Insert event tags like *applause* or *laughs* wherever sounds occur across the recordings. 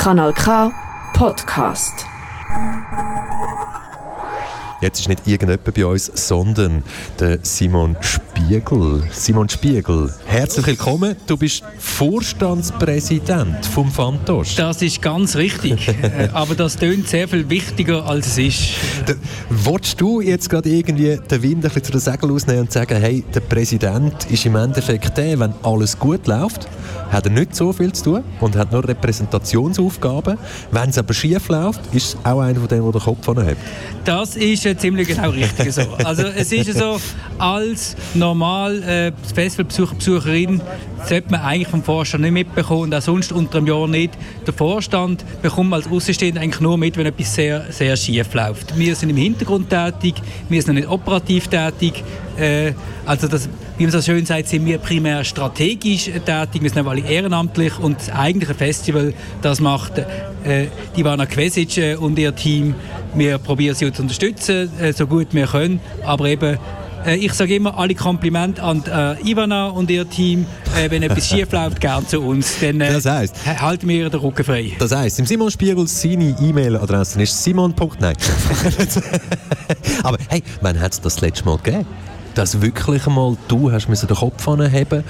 Kanal K Podcast. Jetzt ist nicht irgendjemand bei uns, sondern der Simon Spiegel. Simon Spiegel, herzlich willkommen. Du bist Vorstandspräsident vom Fantosch. Das ist ganz richtig. *laughs* Äh, aber das tönt sehr viel wichtiger, als es ist. Da, willst du jetzt gerade irgendwie den Wind ein bisschen zu den Segeln ausnehmen und sagen, hey, der Präsident ist im Endeffekt der, wenn alles gut läuft, hat er nicht so viel zu tun und hat nur Repräsentationsaufgaben. Wenn es aber schief läuft, ist es auch einer von denen, der den Kopf hat. Das ist äh, ziemlich genau richtig so. Also es ist so, als normal äh, Festivalbesucher, Besucherin sollte man eigentlich vom Vorstand nicht mitbekommen und auch sonst unter einem Jahr nicht. Der Vorstand bekommt als Außenstehender eigentlich nur mit, wenn etwas sehr, sehr schief läuft. Wir sind im Hintergrund tätig, wir sind nicht operativ tätig. Äh, also das, wie man so schön sagt, sind wir primär strategisch tätig, wir sind alle ehrenamtlich und das eigentliche Festival, das macht äh, Ivana Kvesic äh, und ihr Team. Wir probieren sie zu unterstützen, äh, so gut wir können, aber eben äh, ich sage immer alle Komplimente an äh, Ivana und ihr Team. Äh, wenn etwas *laughs* schief läuft, gerne zu uns. Dann äh, das heisst, halten wir den Rücken frei. Das heisst, im Simon Spiegel seine E-Mail-Adresse ist simon. Nein. *laughs* Aber hey, wann hat es das letzte Mal gegeben? Dass wirklich einmal du hast den Kopf anheben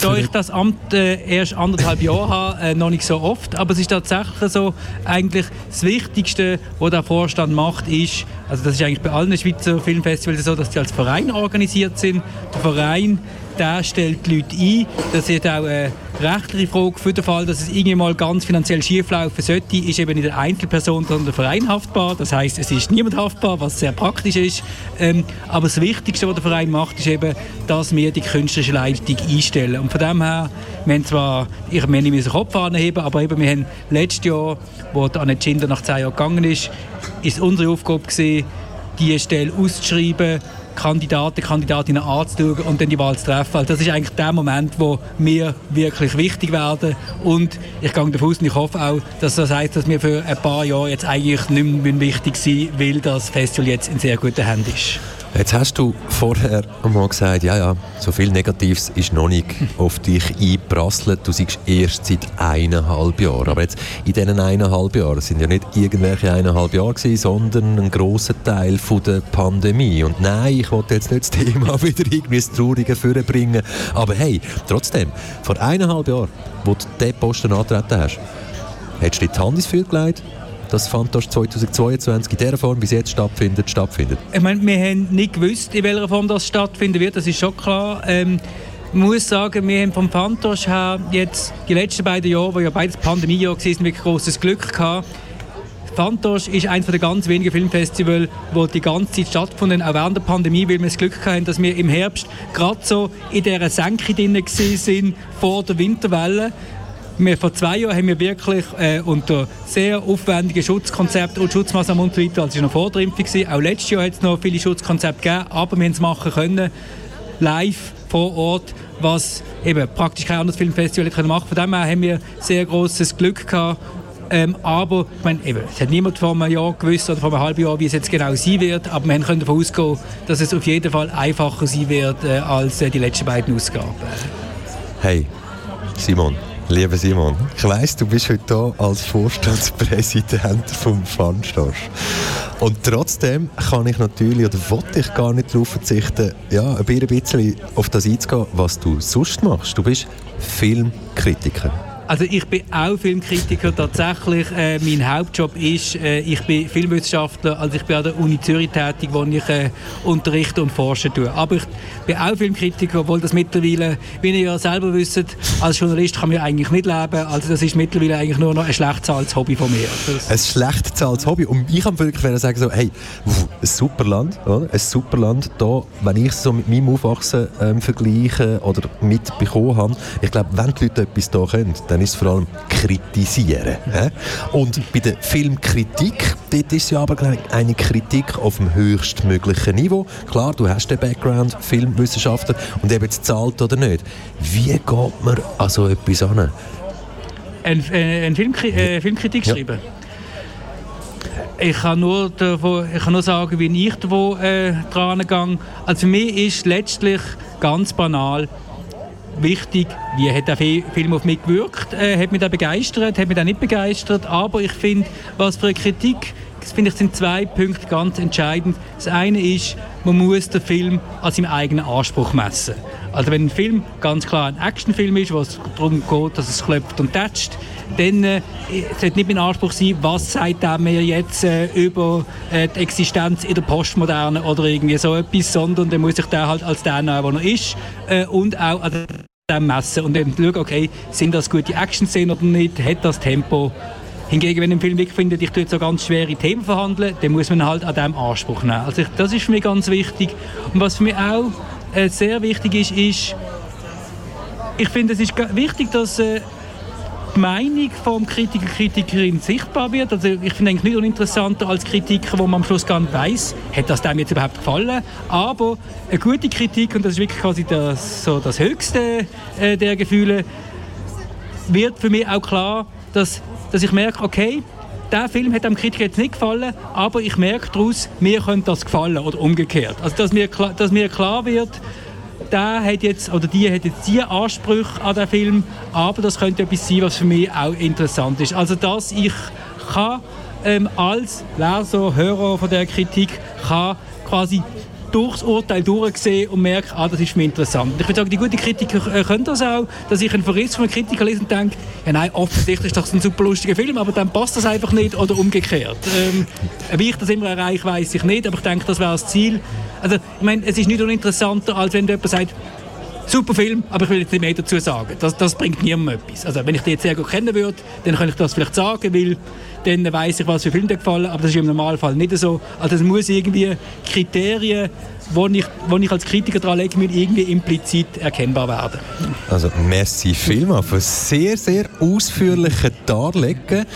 da ich das Amt äh, erst anderthalb Jahre *laughs* habe, äh, noch nicht so oft. Aber es ist tatsächlich so, eigentlich das Wichtigste, was der Vorstand macht, ist, also das ist eigentlich bei allen Schweizer Filmfestivals so, dass sie als Verein organisiert sind. Der Verein der stellt die Leute ein. Das ist auch eine rechtliche Frage. Für den Fall, dass es irgendwann mal ganz finanziell schieflaufen sollte, ist eben nicht der Einzelperson, sondern der Verein haftbar. Das heißt, es ist niemand haftbar, was sehr praktisch ist. Ähm, aber das Wichtigste, was der Verein macht, ist eben, dass wir die künstlerische Leitung einstellen. Und von dem her, wir haben zwar, ich meine, nicht den Kopf anheben, aber eben, wir haben letztes Jahr, wo Anne Ginder nach zehn Jahren gegangen ist, ist unsere Aufgabe gewesen, die Stelle auszuschreiben Kandidaten, Kandidatinnen anzuschauen und dann die Wahl zu treffen. Also das ist eigentlich der Moment, wo mir wirklich wichtig werden und ich gehe davon aus und ich hoffe auch, dass das heißt, dass wir für ein paar Jahre jetzt eigentlich nicht mehr wichtig sind, weil das Festival jetzt in sehr guten Händen ist. Jetzt hast du vorher einmal gesagt, ja, ja, so viel Negatives ist noch nicht *laughs* auf dich eingeprasselt. Du siehst erst seit eineinhalb Jahren. Aber jetzt in diesen eineinhalb Jahren sind ja nicht irgendwelche eineinhalb Jahre gewesen, sondern ein grosser Teil von der Pandemie. Und nein, ich wollte jetzt nicht das Thema *laughs* wieder irgendwie das Traurige vorbringen. Aber hey, trotzdem, vor eineinhalb Jahren, wo du diesen Posten antreten hast, hättest du dir die Hand ins Feuer gelegt dass Fantosch 2022 in der Form, wie es jetzt stattfindet, stattfindet? Ich meine, wir haben nicht gewusst, in welcher Form das stattfinden wird, das ist schon klar. Ähm, ich muss sagen, wir haben vom Fantosch her jetzt die letzten beiden Jahre, wo ja beides Pandemiejahre waren, wirklich großes Glück gehabt. Fantosch ist eines der ganz wenigen Filmfestivals, wo die ganze Zeit stattgefunden auch während der Pandemie, weil wir das Glück hatten, dass wir im Herbst gerade so in dieser Senke drin waren, vor der Winterwelle. Wir, vor zwei Jahren haben wir wirklich äh, unter sehr aufwendigen Schutzkonzepten und Schutzmaßnahmen und so weiter, als es noch vor der Impfung war, auch letztes Jahr hat es noch viele Schutzkonzepte gegeben, aber wir haben es machen können, live vor Ort, was eben praktisch kein anderes Filmfestival hätte machen Von dem her haben wir sehr großes Glück gehabt. Ähm, aber ich meine, eben, es hat niemand vor einem Jahr gewusst oder vor einem halben Jahr, wie es jetzt genau sein wird. Aber wir können davon ausgehen, dass es auf jeden Fall einfacher sein wird äh, als äh, die letzten beiden Ausgaben. Hey, Simon. Lieber Simon, ich weiss, du bist heute hier als Vorstandspräsident *laughs* vom Fanstosch. Und trotzdem kann ich natürlich, oder wollte ich gar nicht darauf verzichten, ja, ein bisschen auf das einzugehen, was du sonst machst. Du bist Filmkritiker. Also ich bin auch Filmkritiker tatsächlich. Äh, mein Hauptjob ist, äh, ich bin Filmwissenschaftler, also ich bin an der Uni Zürich tätig, wo ich äh, unterrichte und forsche tue. Aber ich bin auch Filmkritiker, obwohl das mittlerweile, wie ihr ja selber wisst, als Journalist kann man eigentlich nicht leben. Also das ist mittlerweile eigentlich nur noch ein schlecht zahltes Hobby von mir. Das ein schlecht zahltes Hobby. Und ich kann wirklich sagen so, hey, ein super Land, oder? ein super Land. Da, wenn ich es so mit meinem Aufwachsen ähm, vergleiche oder mitbekommen habe, ich glaube, wenn die Leute etwas da können, dann ist es vor allem kritisieren. Mhm. Und bei der Filmkritik, dort ist ja aber eine Kritik auf dem höchstmöglichen Niveau. Klar, du hast den Background, Filmwissenschaftler, und eben jetzt zahlt oder nicht. Wie geht man an so etwas an? Ein, äh, ein Filmkri äh, Filmkritik ja. schreiben? Ich kann, nur davon, ich kann nur sagen, wie ich da äh, dran gehe. Also für mich ist letztlich ganz banal, wichtig, wie hat der Film auf mich gewirkt, äh, hat mich da begeistert, hat mich da nicht begeistert, aber ich finde, was für eine Kritik finde ich, sind zwei Punkte ganz entscheidend. Das eine ist, man muss den Film an seinem eigenen Anspruch messen. Also wenn ein Film ganz klar ein Actionfilm ist, wo es darum geht, dass es klopft und tätscht, dann äh, sollte nicht mein Anspruch sein, was sagt er mir jetzt äh, über äh, die Existenz in der Postmoderne oder irgendwie so etwas, sondern dann muss ich den halt als der nehmen, der er ist äh, und auch an dem messen und dann schauen, okay, sind das gute Action-Szenen oder nicht, hat das Tempo, Hingegen, wenn ein Film wirklich findet, ich tue so ganz schwere Themen verhandeln, dann muss man halt an diesem Anspruch nehmen. Also ich, das ist für mich ganz wichtig. Und was für mich auch äh, sehr wichtig ist, ist, ich finde, es ist wichtig, dass äh, die Meinung vom Kritiker, Kritikerin sichtbar wird. Also ich finde eigentlich nicht uninteressanter als Kritiker, wo man am Schluss gar nicht weiss, hat das dem jetzt überhaupt gefallen. Aber eine gute Kritik, und das ist wirklich quasi das, so das Höchste äh, der Gefühle, wird für mich auch klar, dass dass ich merke, okay, der Film hat dem Kritiker jetzt nicht gefallen, aber ich merke daraus, mir könnte das gefallen oder umgekehrt. Also dass mir, dass mir klar wird, der hat jetzt oder die hat jetzt diese Ansprüche an den Film, aber das könnte etwas sein, was für mich auch interessant ist. Also dass ich kann ähm, als Leser, Hörer von der Kritik kann quasi durchs Urteil durchgesehen und merke, ah, das ist mir interessant. Ich würde sagen, die guten Kritiker äh, können das auch, dass ich einen Verriss von einem Kritiker lese und denke, ja nein, offensichtlich ist das ein super lustiger Film, aber dann passt das einfach nicht oder umgekehrt. Ähm, wie ich das immer erreiche, weiß ich nicht, aber ich denke, das wäre das Ziel. Also, ich meine, es ist nicht uninteressanter, als wenn jemand sagt, super Film, aber ich will jetzt nicht mehr dazu sagen. Das, das bringt niemandem etwas. Also wenn ich die jetzt sehr gut kennen würde, dann könnte ich das vielleicht sagen, weil dann weiß ich, was für Filme dir gefallen, aber das ist im Normalfall nicht so. Also es muss irgendwie Kriterien, wo ich, wo ich als Kritiker daran lege, irgendwie implizit erkennbar werden. Also merci vielmals für sehr, sehr ausführliche Darlegen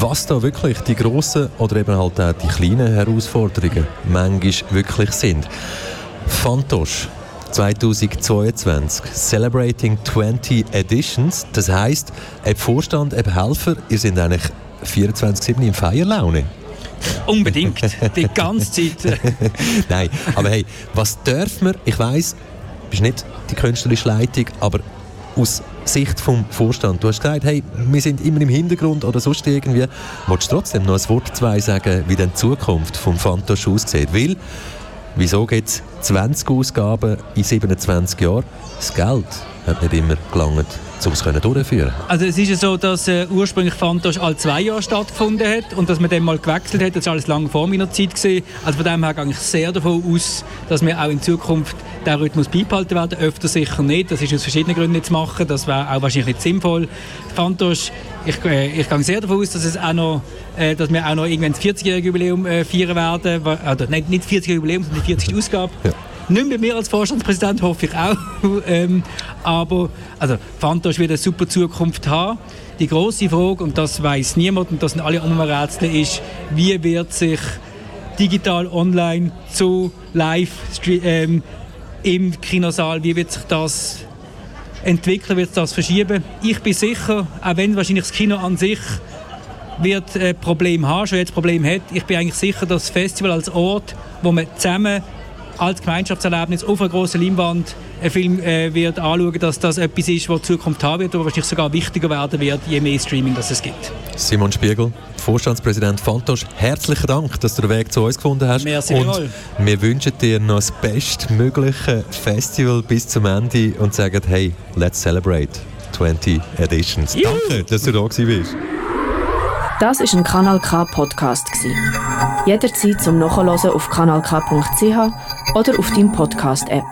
was da wirklich die grossen oder eben halt auch die kleinen Herausforderungen manchmal wirklich sind. Fantosch 2022 Celebrating 20 Editions. Das heisst, ob Vorstand, ob Helfer, ihr seid eigentlich 24-7 in Feierlaune. Unbedingt, *laughs* die ganze Zeit. *laughs* Nein, aber hey, was dürfen wir? Ich weiss, du bist nicht die künstlerische Leitung, aber aus Sicht vom Vorstand, du hast gesagt, hey, wir sind immer im Hintergrund oder sonst irgendwie. Wolltest du trotzdem noch ein Wort zwei sagen, wie denn die Zukunft vom Fantosch aussieht? Weil, wieso gibt es 20 Ausgaben in 27 Jahren? Das Geld hat nicht immer gelangt um es durchführen Also es ist ja so, dass äh, ursprünglich Fantosch alle zwei Jahre stattgefunden hat und dass man dann mal gewechselt hat, das war alles lange vor meiner Zeit. Gewesen. Also von dem her gehe ich sehr davon aus, dass wir auch in Zukunft den Rhythmus beibehalten werden. Öfter sicher nicht, das ist aus verschiedenen Gründen nicht zu machen, das wäre auch wahrscheinlich nicht sinnvoll. Fantosch, ich, äh, ich gehe sehr davon aus, dass, es auch noch, äh, dass wir auch noch irgendwann das 40-jährige Jubiläum äh, feiern werden, oder nein, nicht 40-jährige Jubiläum, sondern die 40. Ausgabe. Ja. Nicht bei mir als Vorstandspräsident, hoffe ich auch. *laughs* ähm, aber also, Fantosch wird eine super Zukunft haben. Die große Frage, und das weiß niemand, und das sind alle anderen Rätsel, ist, wie wird sich digital online zu live ähm, im Kinosaal, wie wird sich das entwickeln, wird das verschieben? Ich bin sicher, auch wenn wahrscheinlich das Kino an sich wird ein Problem haben, schon jetzt Problem hat, ich bin eigentlich sicher, dass das Festival als Ort, wo man zusammen als Gemeinschaftserlebnis auf einer grossen Leinwand einen Film äh, wird anschauen, dass das etwas ist, was die Zukunft haben wird, und wahrscheinlich sogar wichtiger werden wird, je mehr Streaming das es gibt. Simon Spiegel, Vorstandspräsident Fantosch, herzlichen Dank, dass du den Weg zu uns gefunden hast. Merci und wohl. wir wünschen dir noch das bestmögliche Festival bis zum Ende und sagen, hey, let's celebrate 20 Editions. Juhu. Danke, dass du da warst. Das ist ein Kanal K Podcast Jederzeit zum Nachhören auf kanalk.ch oder auf deinem Podcast App.